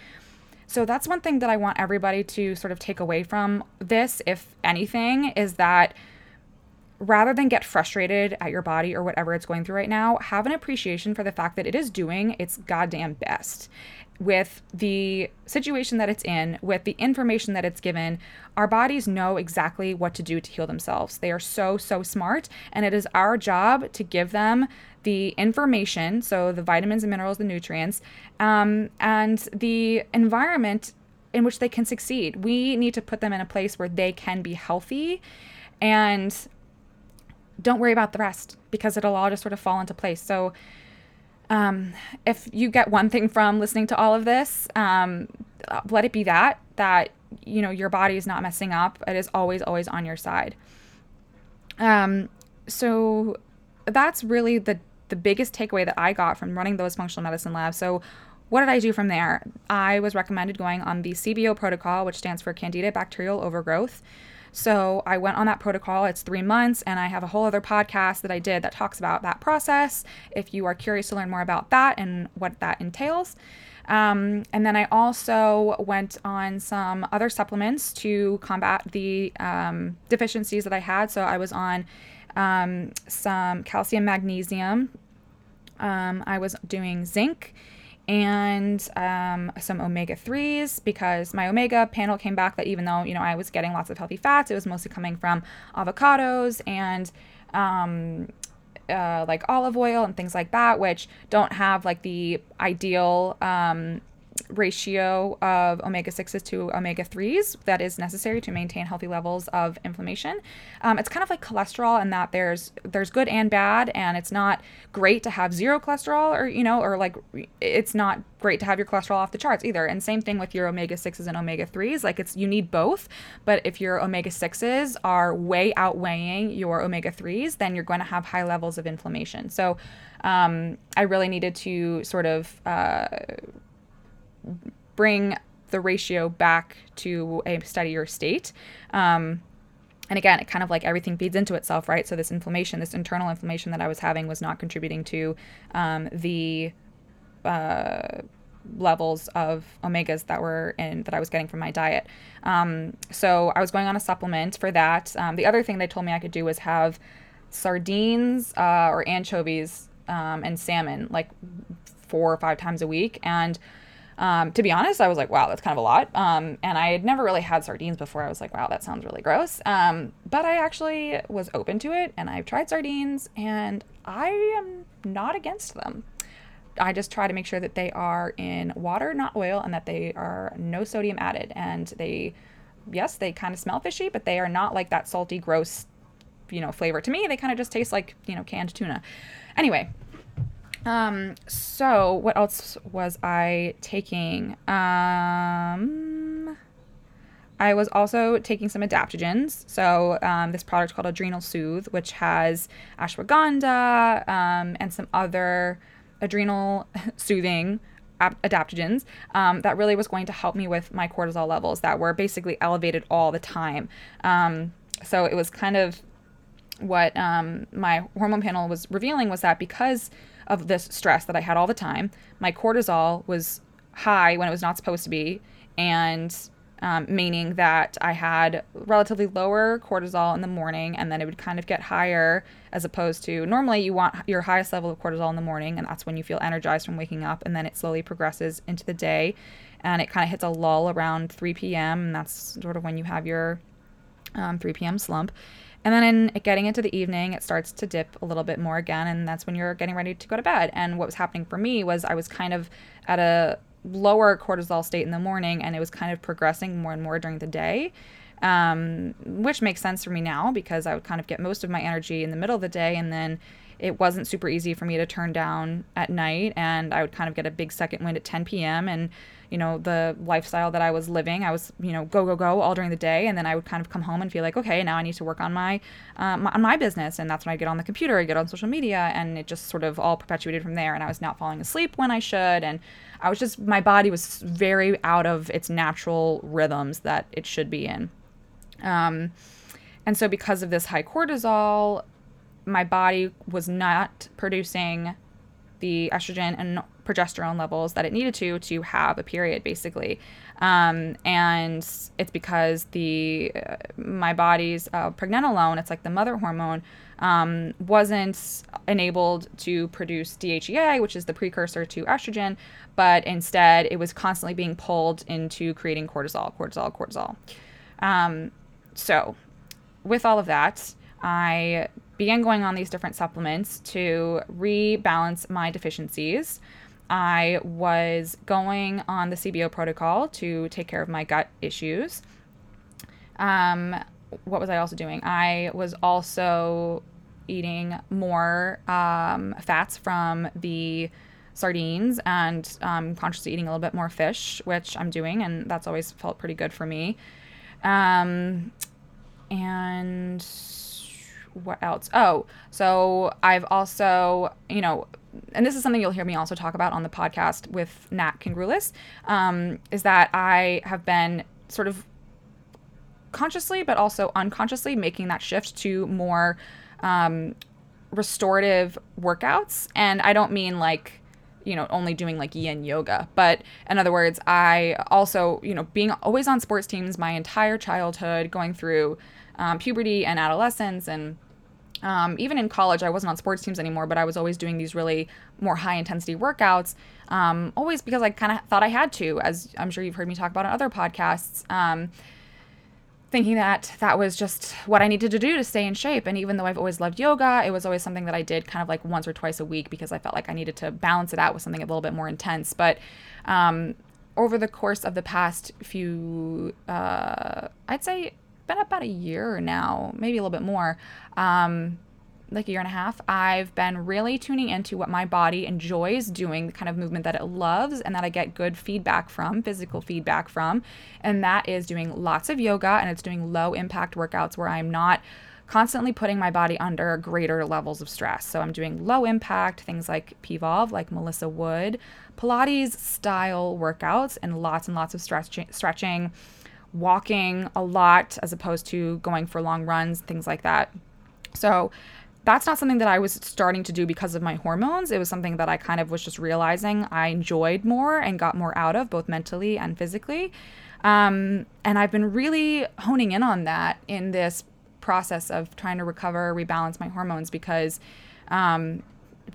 So that's one thing that I want everybody to sort of take away from this, if anything, is that rather than get frustrated at your body or whatever it's going through right now, have an appreciation for the fact that it is doing its goddamn best with the situation that it's in, with the information that it's given. Our bodies know exactly what to do to heal themselves. They are so, so smart, and it is our job to give them the information so the vitamins and minerals, the nutrients, um, and the environment in which they can succeed. We need to put them in a place where they can be healthy and don't worry about the rest because it'll all just sort of fall into place. So, um, if you get one thing from listening to all of this, um, let it be that that you know your body is not messing up. It is always always on your side. Um, so that's really the the biggest takeaway that I got from running those functional medicine labs. So what did I do from there? I was recommended going on the CBO protocol, which stands for Candida bacterial overgrowth. So I went on that protocol. It's three months, and I have a whole other podcast that I did that talks about that process if you are curious to learn more about that and what that entails. Um, and then I also went on some other supplements to combat the um, deficiencies that I had. So I was on um, some calcium, magnesium. Um, I was doing zinc and um, some omega 3s because my omega panel came back that even though you know i was getting lots of healthy fats it was mostly coming from avocados and um, uh, like olive oil and things like that which don't have like the ideal um, ratio of omega 6s to omega 3s that is necessary to maintain healthy levels of inflammation. Um, it's kind of like cholesterol in that there's there's good and bad, and it's not great to have zero cholesterol or you know or like it's not great to have your cholesterol off the charts either. And same thing with your omega 6s and omega 3s. Like it's you need both, but if your omega 6s are way outweighing your omega 3s, then you're going to have high levels of inflammation. So um, I really needed to sort of uh, bring the ratio back to a steadier state. Um, and again, it kind of like everything feeds into itself, right? So this inflammation, this internal inflammation that I was having, was not contributing to um, the uh, levels of omegas that were in that I was getting from my diet. Um, so I was going on a supplement for that. Um, the other thing they told me I could do was have sardines uh, or anchovies um, and salmon like four or five times a week, and um, to be honest, I was like, wow, that's kind of a lot. Um, and I had never really had sardines before. I was like, wow, that sounds really gross. Um, but I actually was open to it and I've tried sardines and I am not against them. I just try to make sure that they are in water, not oil, and that they are no sodium added. And they, yes, they kind of smell fishy, but they are not like that salty, gross, you know, flavor. To me, they kind of just taste like, you know, canned tuna. Anyway, um, so what else was I taking? Um, I was also taking some adaptogens. So um, this product called Adrenal Soothe, which has ashwagandha um, and some other adrenal soothing adaptogens um, that really was going to help me with my cortisol levels that were basically elevated all the time. Um, so it was kind of what um, my hormone panel was revealing was that because of this stress that I had all the time. My cortisol was high when it was not supposed to be, and um, meaning that I had relatively lower cortisol in the morning, and then it would kind of get higher as opposed to normally you want your highest level of cortisol in the morning, and that's when you feel energized from waking up, and then it slowly progresses into the day, and it kind of hits a lull around 3 p.m., and that's sort of when you have your um, 3 p.m. slump. And then in getting into the evening, it starts to dip a little bit more again, and that's when you're getting ready to go to bed. And what was happening for me was I was kind of at a lower cortisol state in the morning, and it was kind of progressing more and more during the day. Um, which makes sense for me now because I would kind of get most of my energy in the middle of the day, and then it wasn't super easy for me to turn down at night, and I would kind of get a big second wind at 10 p.m. and you know, the lifestyle that I was living. I was, you know, go go go all during the day, and then I would kind of come home and feel like, okay, now I need to work on my, uh, my on my business, and that's when I get on the computer, I get on social media, and it just sort of all perpetuated from there. And I was not falling asleep when I should, and I was just my body was very out of its natural rhythms that it should be in. Um, and so because of this high cortisol, my body was not producing the estrogen and progesterone levels that it needed to to have a period basically um, and it's because the uh, my body's uh, pregnenolone it's like the mother hormone um, wasn't enabled to produce DHEA which is the precursor to estrogen but instead it was constantly being pulled into creating cortisol cortisol cortisol um, so with all of that I began going on these different supplements to rebalance my deficiencies. I was going on the CBO protocol to take care of my gut issues. Um, what was I also doing? I was also eating more um, fats from the sardines and um, consciously eating a little bit more fish, which I'm doing, and that's always felt pretty good for me. Um, and what else? Oh, so I've also, you know, and this is something you'll hear me also talk about on the podcast with Nat Kringoudis, um, is that I have been sort of consciously but also unconsciously making that shift to more um, restorative workouts. And I don't mean like, you know, only doing like yin yoga. But in other words, I also, you know, being always on sports teams my entire childhood, going through um, puberty and adolescence and um, even in college, I wasn't on sports teams anymore, but I was always doing these really more high intensity workouts, um, always because I kind of thought I had to, as I'm sure you've heard me talk about on other podcasts. Um, thinking that that was just what I needed to do to stay in shape. And even though I've always loved yoga, it was always something that I did kind of like once or twice a week because I felt like I needed to balance it out with something a little bit more intense. But um, over the course of the past few, uh, I'd say, been about a year now, maybe a little bit more. Um, like a year and a half, I've been really tuning into what my body enjoys doing, the kind of movement that it loves, and that I get good feedback from, physical feedback from. And that is doing lots of yoga and it's doing low impact workouts where I'm not constantly putting my body under greater levels of stress. So I'm doing low impact things like PVolve, like Melissa Wood, Pilates style workouts, and lots and lots of stretch- stretching, walking a lot as opposed to going for long runs, things like that. So that's not something that I was starting to do because of my hormones. It was something that I kind of was just realizing I enjoyed more and got more out of, both mentally and physically. Um, and I've been really honing in on that in this process of trying to recover, rebalance my hormones because um,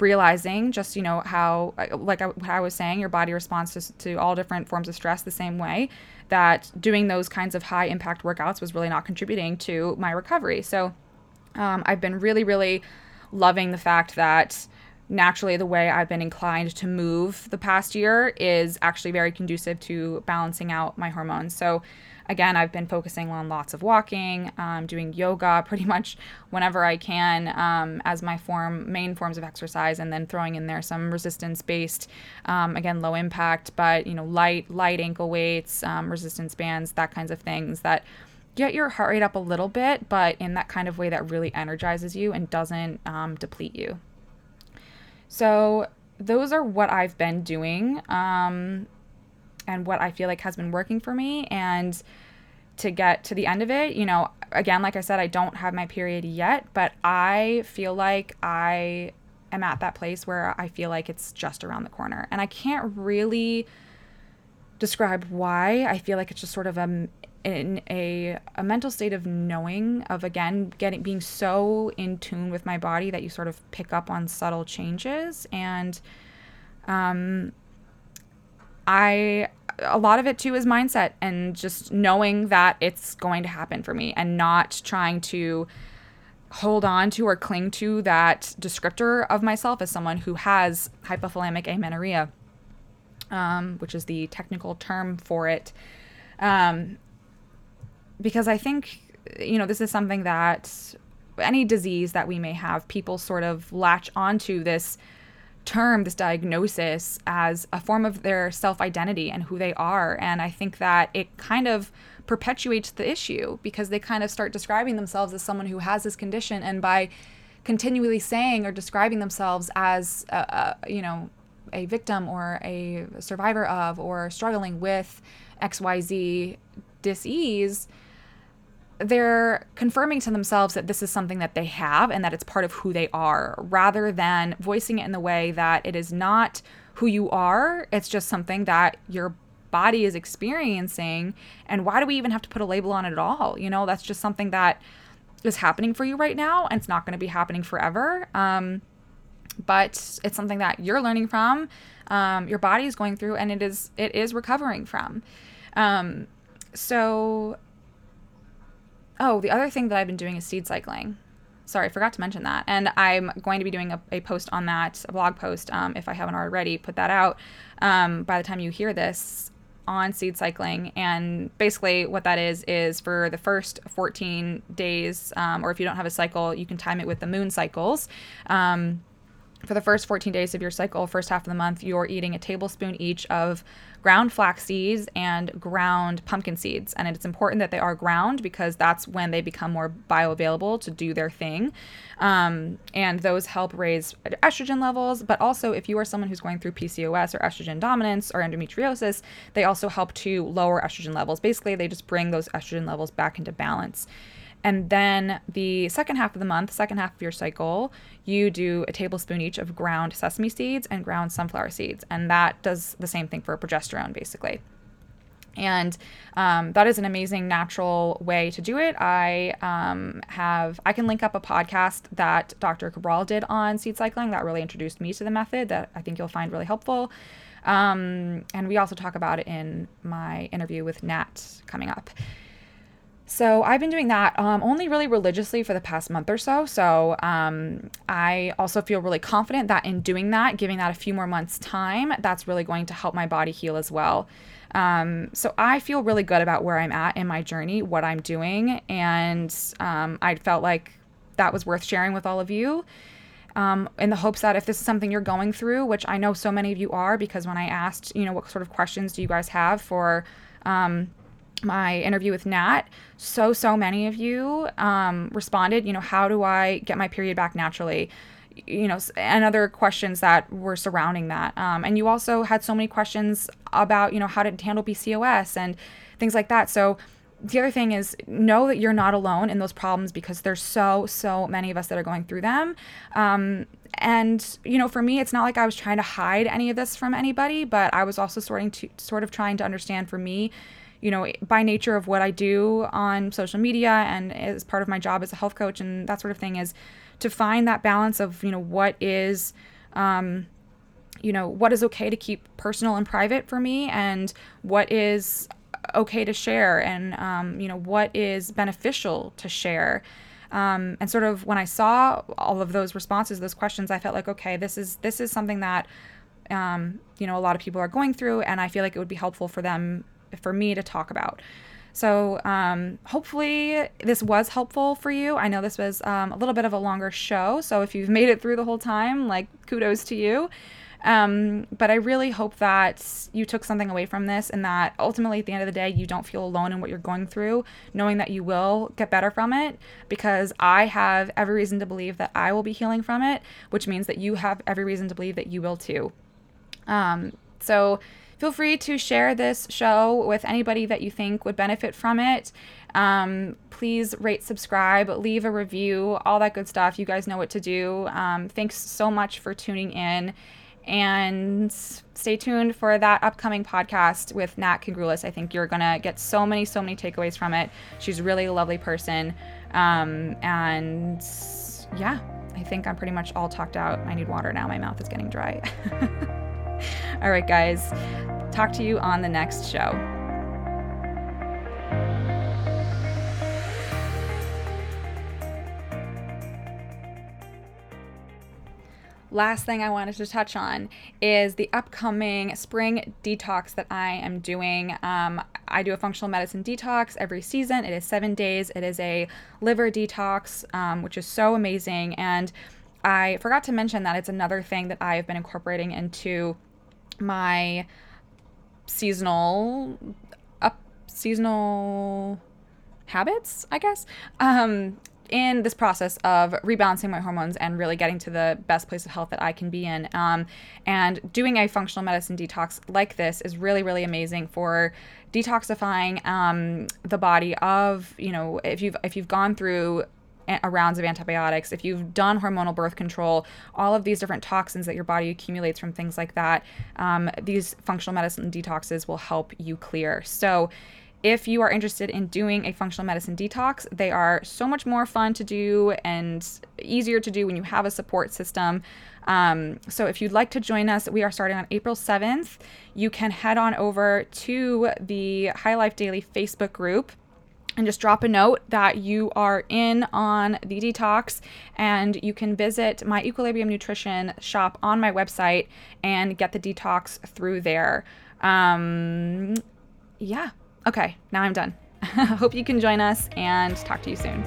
realizing just, you know, how, like I, I was saying, your body responds to, to all different forms of stress the same way, that doing those kinds of high impact workouts was really not contributing to my recovery. So, um, I've been really, really loving the fact that naturally the way I've been inclined to move the past year is actually very conducive to balancing out my hormones. So, again, I've been focusing on lots of walking, um, doing yoga pretty much whenever I can um, as my form main forms of exercise, and then throwing in there some resistance based, um, again, low impact, but you know, light light ankle weights, um, resistance bands, that kinds of things that get your heart rate up a little bit, but in that kind of way that really energizes you and doesn't um, deplete you. So, those are what I've been doing um, and what I feel like has been working for me. And to get to the end of it, you know, again, like I said, I don't have my period yet, but I feel like I am at that place where I feel like it's just around the corner. And I can't really describe why. I feel like it's just sort of a in a, a mental state of knowing of again getting being so in tune with my body that you sort of pick up on subtle changes and um i a lot of it too is mindset and just knowing that it's going to happen for me and not trying to hold on to or cling to that descriptor of myself as someone who has hypothalamic amenorrhea um, which is the technical term for it. Um, because I think, you know, this is something that any disease that we may have, people sort of latch onto this term, this diagnosis, as a form of their self identity and who they are. And I think that it kind of perpetuates the issue because they kind of start describing themselves as someone who has this condition. And by continually saying or describing themselves as, a, a, you know, a victim or a survivor of or struggling with XYZ disease, they're confirming to themselves that this is something that they have and that it's part of who they are rather than voicing it in the way that it is not who you are. It's just something that your body is experiencing. And why do we even have to put a label on it at all? You know that's just something that is happening for you right now and it's not going to be happening forever. Um, but it's something that you're learning from um, your body is going through and it is it is recovering from. Um, so Oh, the other thing that I've been doing is seed cycling. Sorry, I forgot to mention that. And I'm going to be doing a, a post on that, a blog post, um, if I haven't already put that out um, by the time you hear this on seed cycling. And basically, what that is, is for the first 14 days, um, or if you don't have a cycle, you can time it with the moon cycles. Um, for the first 14 days of your cycle, first half of the month, you're eating a tablespoon each of ground flax seeds and ground pumpkin seeds. And it's important that they are ground because that's when they become more bioavailable to do their thing. Um, and those help raise estrogen levels. But also, if you are someone who's going through PCOS or estrogen dominance or endometriosis, they also help to lower estrogen levels. Basically, they just bring those estrogen levels back into balance. And then the second half of the month, second half of your cycle, you do a tablespoon each of ground sesame seeds and ground sunflower seeds. And that does the same thing for progesterone, basically. And um, that is an amazing natural way to do it. I um, have, I can link up a podcast that Dr. Cabral did on seed cycling that really introduced me to the method that I think you'll find really helpful. Um, and we also talk about it in my interview with Nat coming up. So I've been doing that um, only really religiously for the past month or so. So um, I also feel really confident that in doing that, giving that a few more months' time, that's really going to help my body heal as well. Um, so I feel really good about where I'm at in my journey, what I'm doing, and um, I felt like that was worth sharing with all of you. Um, in the hopes that if this is something you're going through, which I know so many of you are, because when I asked, you know, what sort of questions do you guys have for um, my interview with Nat, so, so many of you um, responded, you know, how do I get my period back naturally? You know, and other questions that were surrounding that. Um, and you also had so many questions about, you know, how to handle PCOS and things like that. So, the other thing is know that you're not alone in those problems because there's so so many of us that are going through them um, and you know for me it's not like i was trying to hide any of this from anybody but i was also sorting to sort of trying to understand for me you know, by nature of what I do on social media and as part of my job as a health coach and that sort of thing is to find that balance of, you know, what is, um, you know, what is okay to keep personal and private for me and what is okay to share and, um, you know, what is beneficial to share. Um, and sort of when I saw all of those responses, those questions, I felt like, okay, this is, this is something that, um, you know, a lot of people are going through, and I feel like it would be helpful for them for me to talk about. So, um, hopefully, this was helpful for you. I know this was um, a little bit of a longer show, so if you've made it through the whole time, like kudos to you. Um, but I really hope that you took something away from this and that ultimately, at the end of the day, you don't feel alone in what you're going through, knowing that you will get better from it because I have every reason to believe that I will be healing from it, which means that you have every reason to believe that you will too. Um, so, Feel free to share this show with anybody that you think would benefit from it. Um, please rate, subscribe, leave a review, all that good stuff. You guys know what to do. Um, thanks so much for tuning in. And stay tuned for that upcoming podcast with Nat Kringoudis. I think you're going to get so many, so many takeaways from it. She's really a lovely person. Um, and yeah, I think I'm pretty much all talked out. I need water now. My mouth is getting dry. All right, guys. Talk to you on the next show. last thing I wanted to touch on is the upcoming spring detox that I am doing. Um, I do a functional medicine detox every season. It is seven days. It is a liver detox, um, which is so amazing. And I forgot to mention that it's another thing that I've been incorporating into my seasonal up seasonal habits, I guess. Um, in this process of rebalancing my hormones and really getting to the best place of health that I can be in. Um, and doing a functional medicine detox like this is really, really amazing for detoxifying um, the body of, you know, if you've if you've gone through rounds of antibiotics, if you've done hormonal birth control, all of these different toxins that your body accumulates from things like that, um, these functional medicine detoxes will help you clear. So, if you are interested in doing a functional medicine detox, they are so much more fun to do and easier to do when you have a support system. Um, so, if you'd like to join us, we are starting on April 7th. You can head on over to the HYE Life Daily Facebook group and just drop a note that you are in on the detox and you can visit my equilibrium nutrition shop on my website and get the detox through there. Um, yeah. Okay now i'm done. Hope you can join us and talk to you soon